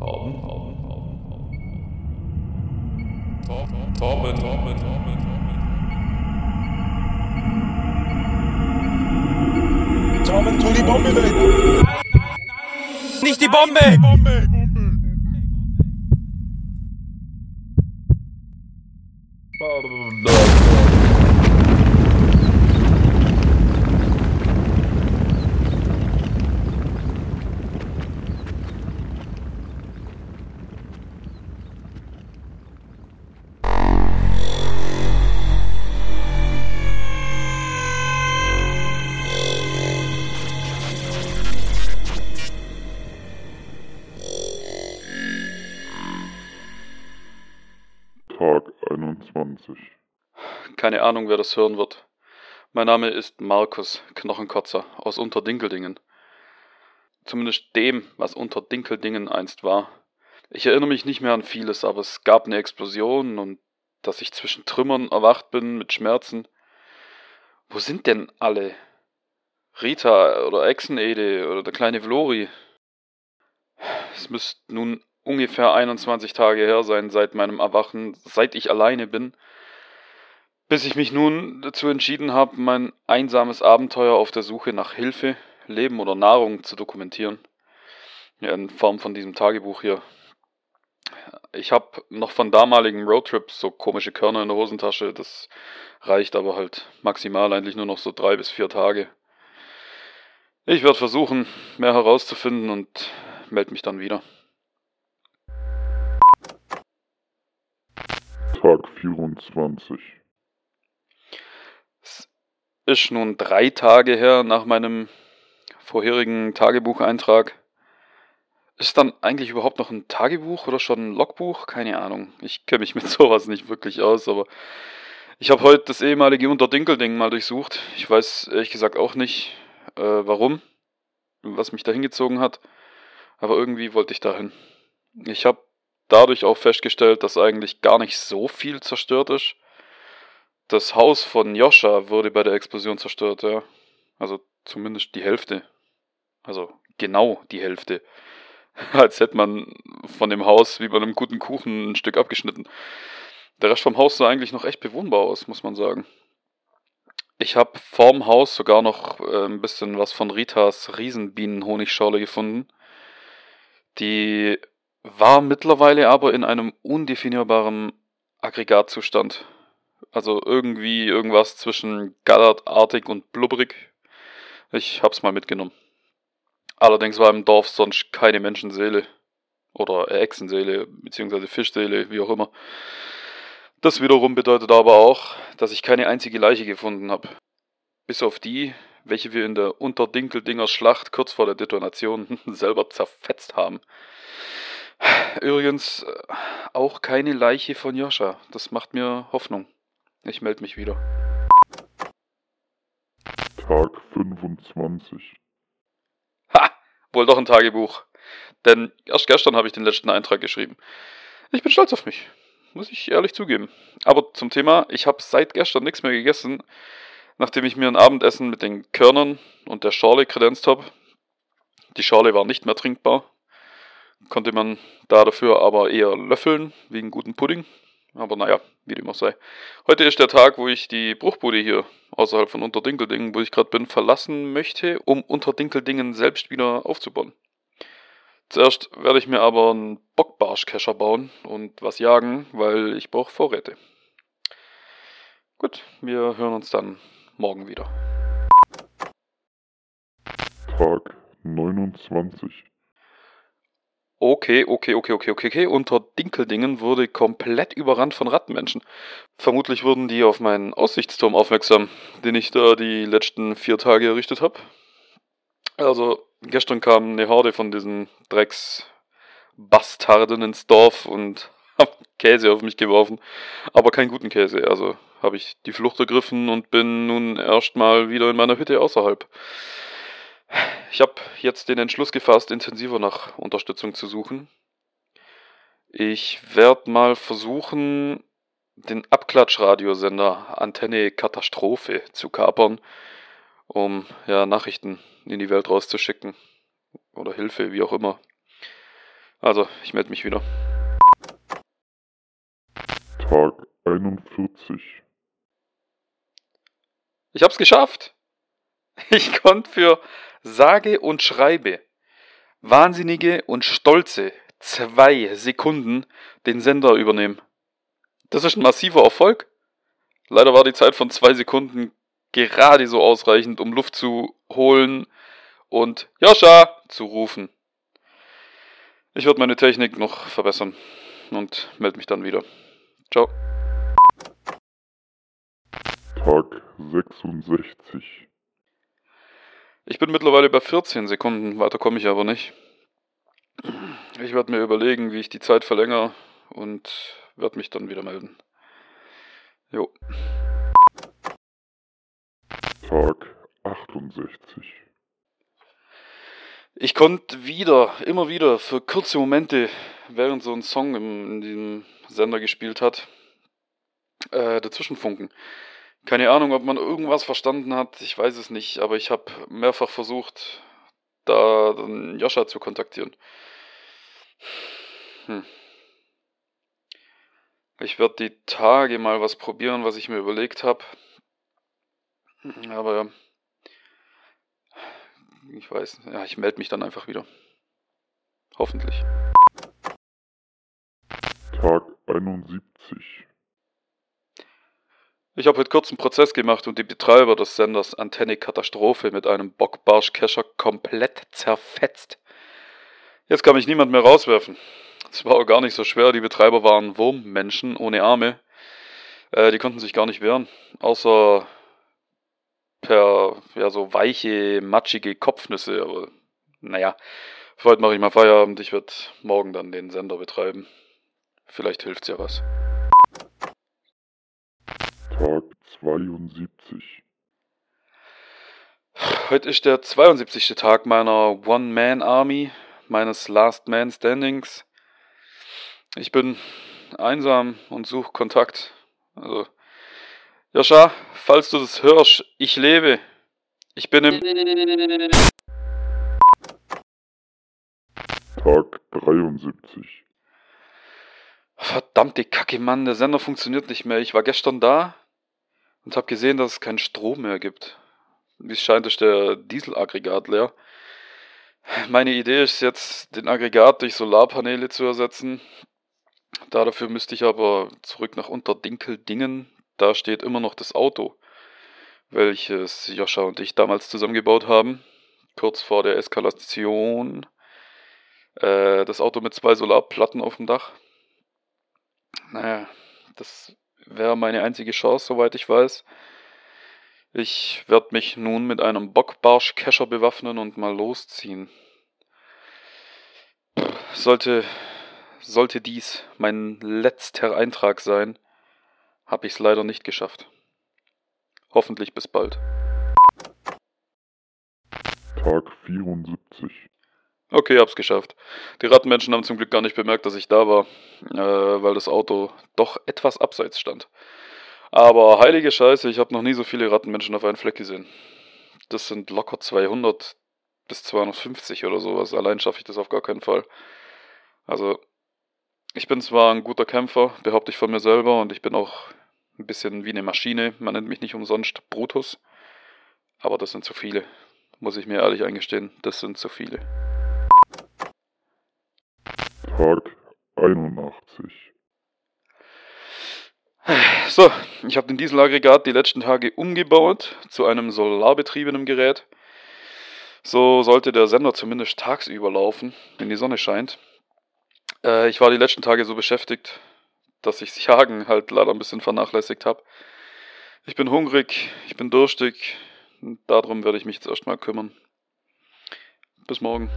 Torben, Torben, Torben, Torben. Torben, Torben, Torben, Torben, Torben. Torben, tu die Bombe weg! Nicht die Bombe! Bombe! 21. Keine Ahnung, wer das hören wird. Mein Name ist Markus Knochenkotzer aus Unterdinkeldingen. Zumindest dem, was Unterdinkeldingen einst war. Ich erinnere mich nicht mehr an vieles, aber es gab eine Explosion und dass ich zwischen Trümmern erwacht bin mit Schmerzen. Wo sind denn alle? Rita oder Exenede oder der kleine Vlori? Es müsste nun ungefähr 21 Tage her sein seit meinem Erwachen, seit ich alleine bin, bis ich mich nun dazu entschieden habe, mein einsames Abenteuer auf der Suche nach Hilfe, Leben oder Nahrung zu dokumentieren. Ja, in Form von diesem Tagebuch hier. Ich habe noch von damaligen Roadtrips so komische Körner in der Hosentasche, das reicht aber halt maximal eigentlich nur noch so drei bis vier Tage. Ich werde versuchen, mehr herauszufinden und melde mich dann wieder. Tag 24. Es ist nun drei Tage her nach meinem vorherigen Tagebucheintrag. Ist dann eigentlich überhaupt noch ein Tagebuch oder schon ein Logbuch? Keine Ahnung. Ich kenne mich mit sowas nicht wirklich aus, aber ich habe heute das ehemalige Unterdinkelding mal durchsucht. Ich weiß ehrlich gesagt auch nicht, äh, warum, was mich da hingezogen hat, aber irgendwie wollte ich dahin. Ich habe dadurch auch festgestellt, dass eigentlich gar nicht so viel zerstört ist. Das Haus von Joscha wurde bei der Explosion zerstört, ja. Also zumindest die Hälfte. Also genau die Hälfte. Als hätte man von dem Haus wie bei einem guten Kuchen ein Stück abgeschnitten. Der Rest vom Haus sah eigentlich noch echt bewohnbar aus, muss man sagen. Ich habe vorm Haus sogar noch äh, ein bisschen was von Ritas Riesenbienenhonigschorle gefunden. Die war mittlerweile aber in einem undefinierbaren Aggregatzustand. Also irgendwie irgendwas zwischen gallertartig und blubberig. Ich hab's mal mitgenommen. Allerdings war im Dorf sonst keine Menschenseele. Oder Echsenseele, beziehungsweise Fischseele, wie auch immer. Das wiederum bedeutet aber auch, dass ich keine einzige Leiche gefunden habe. Bis auf die, welche wir in der Unterdinkeldinger Schlacht kurz vor der Detonation selber zerfetzt haben. Übrigens äh, auch keine Leiche von Joscha. Das macht mir Hoffnung. Ich melde mich wieder. Tag 25. Ha! Wohl doch ein Tagebuch. Denn erst gestern habe ich den letzten Eintrag geschrieben. Ich bin stolz auf mich. Muss ich ehrlich zugeben. Aber zum Thema, ich habe seit gestern nichts mehr gegessen, nachdem ich mir ein Abendessen mit den Körnern und der Schorle kredenzt habe. Die Schorle war nicht mehr trinkbar. Konnte man da dafür aber eher löffeln, wegen guten Pudding. Aber naja, wie dem auch sei. Heute ist der Tag, wo ich die Bruchbude hier außerhalb von Unterdinkeldingen, wo ich gerade bin, verlassen möchte, um Unterdinkeldingen selbst wieder aufzubauen. Zuerst werde ich mir aber einen Bockbarschkescher bauen und was jagen, weil ich brauche Vorräte. Gut, wir hören uns dann morgen wieder. Tag 29. Okay, okay, okay, okay, okay, okay. Unter Dinkeldingen wurde komplett überrannt von Rattenmenschen. Vermutlich wurden die auf meinen Aussichtsturm aufmerksam, den ich da die letzten vier Tage errichtet habe. Also, gestern kam eine Horde von diesen Drecksbastarden ins Dorf und haben Käse auf mich geworfen. Aber keinen guten Käse. Also habe ich die Flucht ergriffen und bin nun erstmal wieder in meiner Hütte außerhalb. Ich habe jetzt den Entschluss gefasst, intensiver nach Unterstützung zu suchen. Ich werde mal versuchen, den Abklatschradiosender Antenne Katastrophe zu kapern, um ja, Nachrichten in die Welt rauszuschicken. Oder Hilfe, wie auch immer. Also, ich melde mich wieder. Tag 41. Ich hab's geschafft. Ich konnte für sage und schreibe wahnsinnige und stolze zwei Sekunden den Sender übernehmen. Das ist ein massiver Erfolg. Leider war die Zeit von zwei Sekunden gerade so ausreichend, um Luft zu holen und Joscha zu rufen. Ich werde meine Technik noch verbessern und melde mich dann wieder. Ciao. Tag 66. Ich bin mittlerweile bei 14 Sekunden, weiter komme ich aber nicht. Ich werde mir überlegen, wie ich die Zeit verlängere und werde mich dann wieder melden. Jo. Tag 68. Ich konnte wieder, immer wieder für kurze Momente, während so ein Song im, in diesem Sender gespielt hat, äh, dazwischenfunken. Keine Ahnung, ob man irgendwas verstanden hat, ich weiß es nicht, aber ich habe mehrfach versucht, da Joscha zu kontaktieren. Hm. Ich werde die Tage mal was probieren, was ich mir überlegt habe. Aber ich weiß, ja, ich melde mich dann einfach wieder. Hoffentlich. Tag 71. Ich habe heute kurz einen Prozess gemacht und die Betreiber des Senders Antenne Katastrophe mit einem Bockbarsch-Kescher komplett zerfetzt. Jetzt kann mich niemand mehr rauswerfen. Es war auch gar nicht so schwer. Die Betreiber waren Wurmmenschen ohne Arme. Äh, die konnten sich gar nicht wehren. Außer per ja, so weiche, matschige Kopfnüsse. Aber naja, heute mache ich mal Feierabend. Ich werde morgen dann den Sender betreiben. Vielleicht hilft's ja was. Tag 72. Heute ist der 72. Tag meiner One-Man-Army, meines Last Man Standings. Ich bin einsam und suche Kontakt. Also, Joscha, falls du das hörst, ich lebe. Ich bin im. Tag 73. Verdammte Kacke, Mann, der Sender funktioniert nicht mehr. Ich war gestern da und habe gesehen, dass es keinen Strom mehr gibt. Wie es scheint, ist der Dieselaggregat leer. Meine Idee ist jetzt, den Aggregat durch Solarpaneele zu ersetzen. Da dafür müsste ich aber zurück nach Unterdinkeldingen. Da steht immer noch das Auto, welches Joscha und ich damals zusammengebaut haben. Kurz vor der Eskalation. Äh, das Auto mit zwei Solarplatten auf dem Dach. Naja, das wäre meine einzige Chance, soweit ich weiß. Ich werde mich nun mit einem Bockbarsch-Kescher bewaffnen und mal losziehen. Sollte, sollte dies mein letzter Eintrag sein, habe ich es leider nicht geschafft. Hoffentlich bis bald. Tag 74. Okay, hab's geschafft. Die Rattenmenschen haben zum Glück gar nicht bemerkt, dass ich da war, äh, weil das Auto doch etwas abseits stand. Aber heilige Scheiße, ich habe noch nie so viele Rattenmenschen auf einen Fleck gesehen. Das sind locker 200 bis 250 oder sowas. Allein schaffe ich das auf gar keinen Fall. Also, ich bin zwar ein guter Kämpfer, behaupte ich von mir selber, und ich bin auch ein bisschen wie eine Maschine. Man nennt mich nicht umsonst Brutus. Aber das sind zu viele. Muss ich mir ehrlich eingestehen, das sind zu viele. Tag 81. So, ich habe den Dieselaggregat die letzten Tage umgebaut zu einem solarbetriebenen Gerät. So sollte der Sender zumindest tagsüber laufen, wenn die Sonne scheint. Äh, ich war die letzten Tage so beschäftigt, dass ich das Jagen halt leider ein bisschen vernachlässigt habe. Ich bin hungrig, ich bin durstig. Darum werde ich mich jetzt erstmal kümmern. Bis morgen.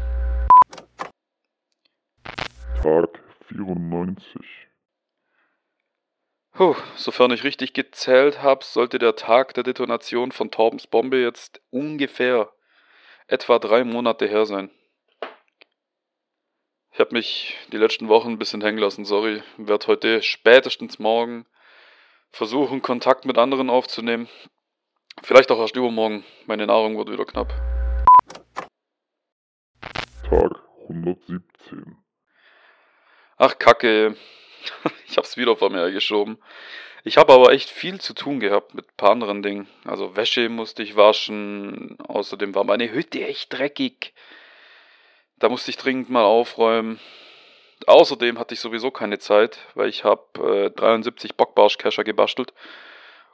Tag 94. Puh, sofern ich richtig gezählt habe, sollte der Tag der Detonation von Torbens Bombe jetzt ungefähr etwa drei Monate her sein. Ich habe mich die letzten Wochen ein bisschen hängen lassen, sorry. Werde heute spätestens morgen versuchen, Kontakt mit anderen aufzunehmen. Vielleicht auch erst übermorgen. Meine Nahrung wird wieder knapp. Tag 117. Ach, Kacke. Ich hab's wieder vor mir geschoben. Ich habe aber echt viel zu tun gehabt mit ein paar anderen Dingen. Also Wäsche musste ich waschen. Außerdem war meine Hütte echt dreckig. Da musste ich dringend mal aufräumen. Außerdem hatte ich sowieso keine Zeit, weil ich habe äh, 73 Bockbarschkescher gebastelt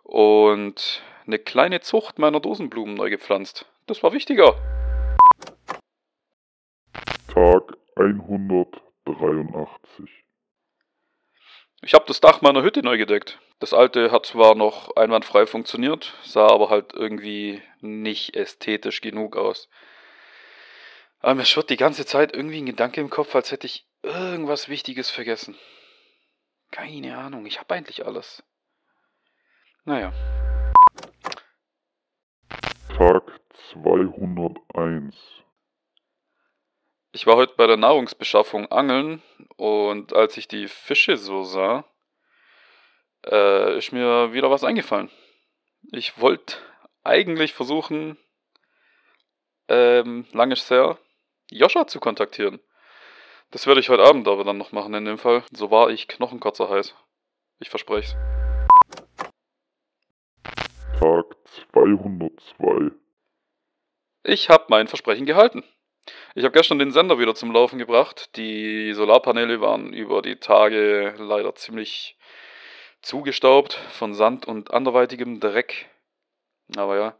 und eine kleine Zucht meiner Dosenblumen neu gepflanzt. Das war wichtiger. Tag 183. Ich habe das Dach meiner Hütte neu gedeckt. Das alte hat zwar noch einwandfrei funktioniert, sah aber halt irgendwie nicht ästhetisch genug aus. Aber mir schwirrt die ganze Zeit irgendwie ein Gedanke im Kopf, als hätte ich irgendwas Wichtiges vergessen. Keine Ahnung, ich habe eigentlich alles. Naja. Tag 201. Ich war heute bei der Nahrungsbeschaffung angeln und als ich die Fische so sah, äh, ist mir wieder was eingefallen. Ich wollte eigentlich versuchen, ähm, lang ist her, Joscha zu kontaktieren. Das werde ich heute Abend aber dann noch machen in dem Fall. So war ich knochenkotzer heiß. Ich verspreche Tag 202. Ich habe mein Versprechen gehalten. Ich habe gestern den Sender wieder zum Laufen gebracht. Die Solarpaneele waren über die Tage leider ziemlich zugestaubt von Sand und anderweitigem Dreck. Aber ja.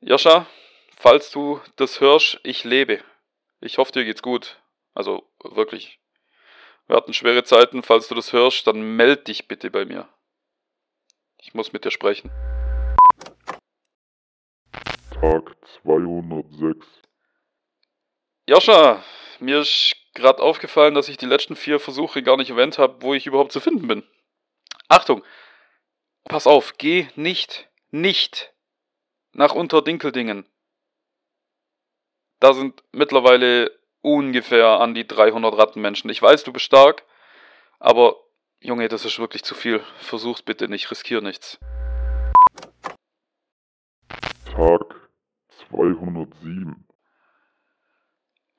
Joscha, falls du das hörst, ich lebe. Ich hoffe, dir geht's gut. Also wirklich. Wir hatten schwere Zeiten. Falls du das hörst, dann meld dich bitte bei mir. Ich muss mit dir sprechen. Tag 206. Joscha, mir ist gerade aufgefallen, dass ich die letzten vier Versuche gar nicht erwähnt habe, wo ich überhaupt zu finden bin. Achtung! Pass auf, geh nicht, nicht nach Unterdinkeldingen. Da sind mittlerweile ungefähr an die 300 Rattenmenschen. Ich weiß, du bist stark, aber Junge, das ist wirklich zu viel. Versuch's bitte nicht, riskier nichts. Tag 207.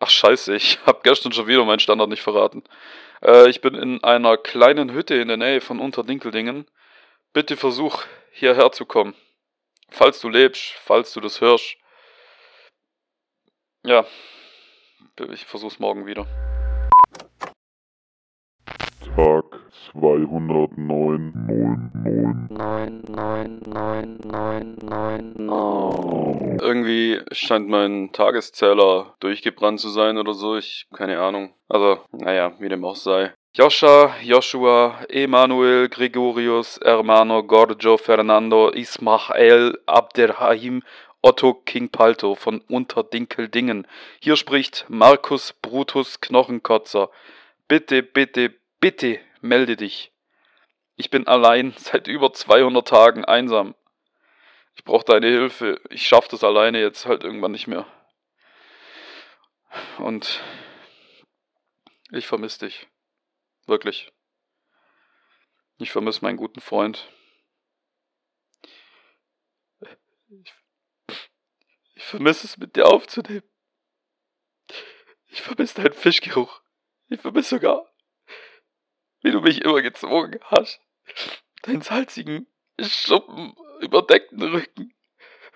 Ach scheiße, ich hab gestern schon wieder meinen Standard nicht verraten. Äh, ich bin in einer kleinen Hütte in der Nähe von Unterdinkeldingen. Bitte versuch, hierher zu kommen. Falls du lebst, falls du das hörst. Ja, ich versuch's morgen wieder. Tag 209. 9, 9. neun, neun, neun, neun, neun, neun. Irgendwie scheint mein Tageszähler durchgebrannt zu sein oder so. Ich, keine Ahnung. Also, naja, wie dem auch sei. Joscha, Joshua, Emanuel, Gregorius, Hermano, Gorgio, Fernando, Ismael, Abderrahim, Otto King Palto von Unterdinkeldingen. Hier spricht Markus Brutus Knochenkotzer. Bitte, bitte, bitte melde dich. Ich bin allein seit über 200 Tagen einsam. Ich brauche deine Hilfe. Ich schaffe das alleine jetzt halt irgendwann nicht mehr. Und ich vermisse dich. Wirklich. Ich vermisse meinen guten Freund. Ich, ich vermisse es, mit dir aufzunehmen. Ich vermisse deinen Fischgeruch. Ich vermisse sogar, wie du mich immer gezwungen hast, deinen salzigen, Schuppen überdeckten Rücken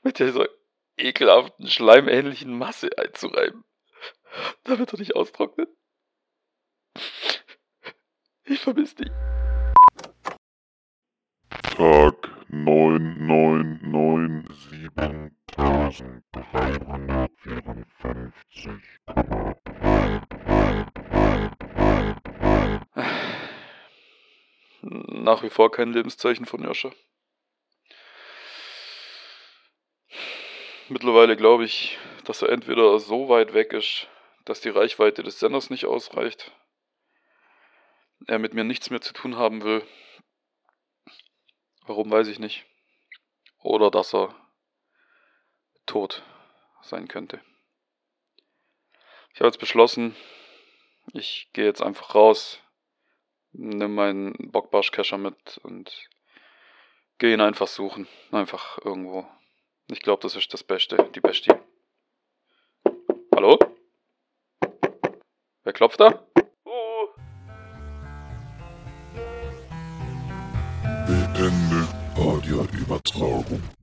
mit dieser ekelhaften, schleimähnlichen Masse einzureiben, damit er nicht austrocknet. Ich vermisse dich. Tag 9997. Nach wie vor kein Lebenszeichen von Joscha. Mittlerweile glaube ich, dass er entweder so weit weg ist, dass die Reichweite des Senders nicht ausreicht, er mit mir nichts mehr zu tun haben will. Warum weiß ich nicht. Oder dass er tot sein könnte. Ich habe jetzt beschlossen, ich gehe jetzt einfach raus, nimm meinen Bockbarsch-Kescher mit und geh ihn einfach suchen. Einfach irgendwo. Ich glaube, das ist das Beste, die Beste. Hallo? Wer klopft da? Oh. Beende Audioübertragung.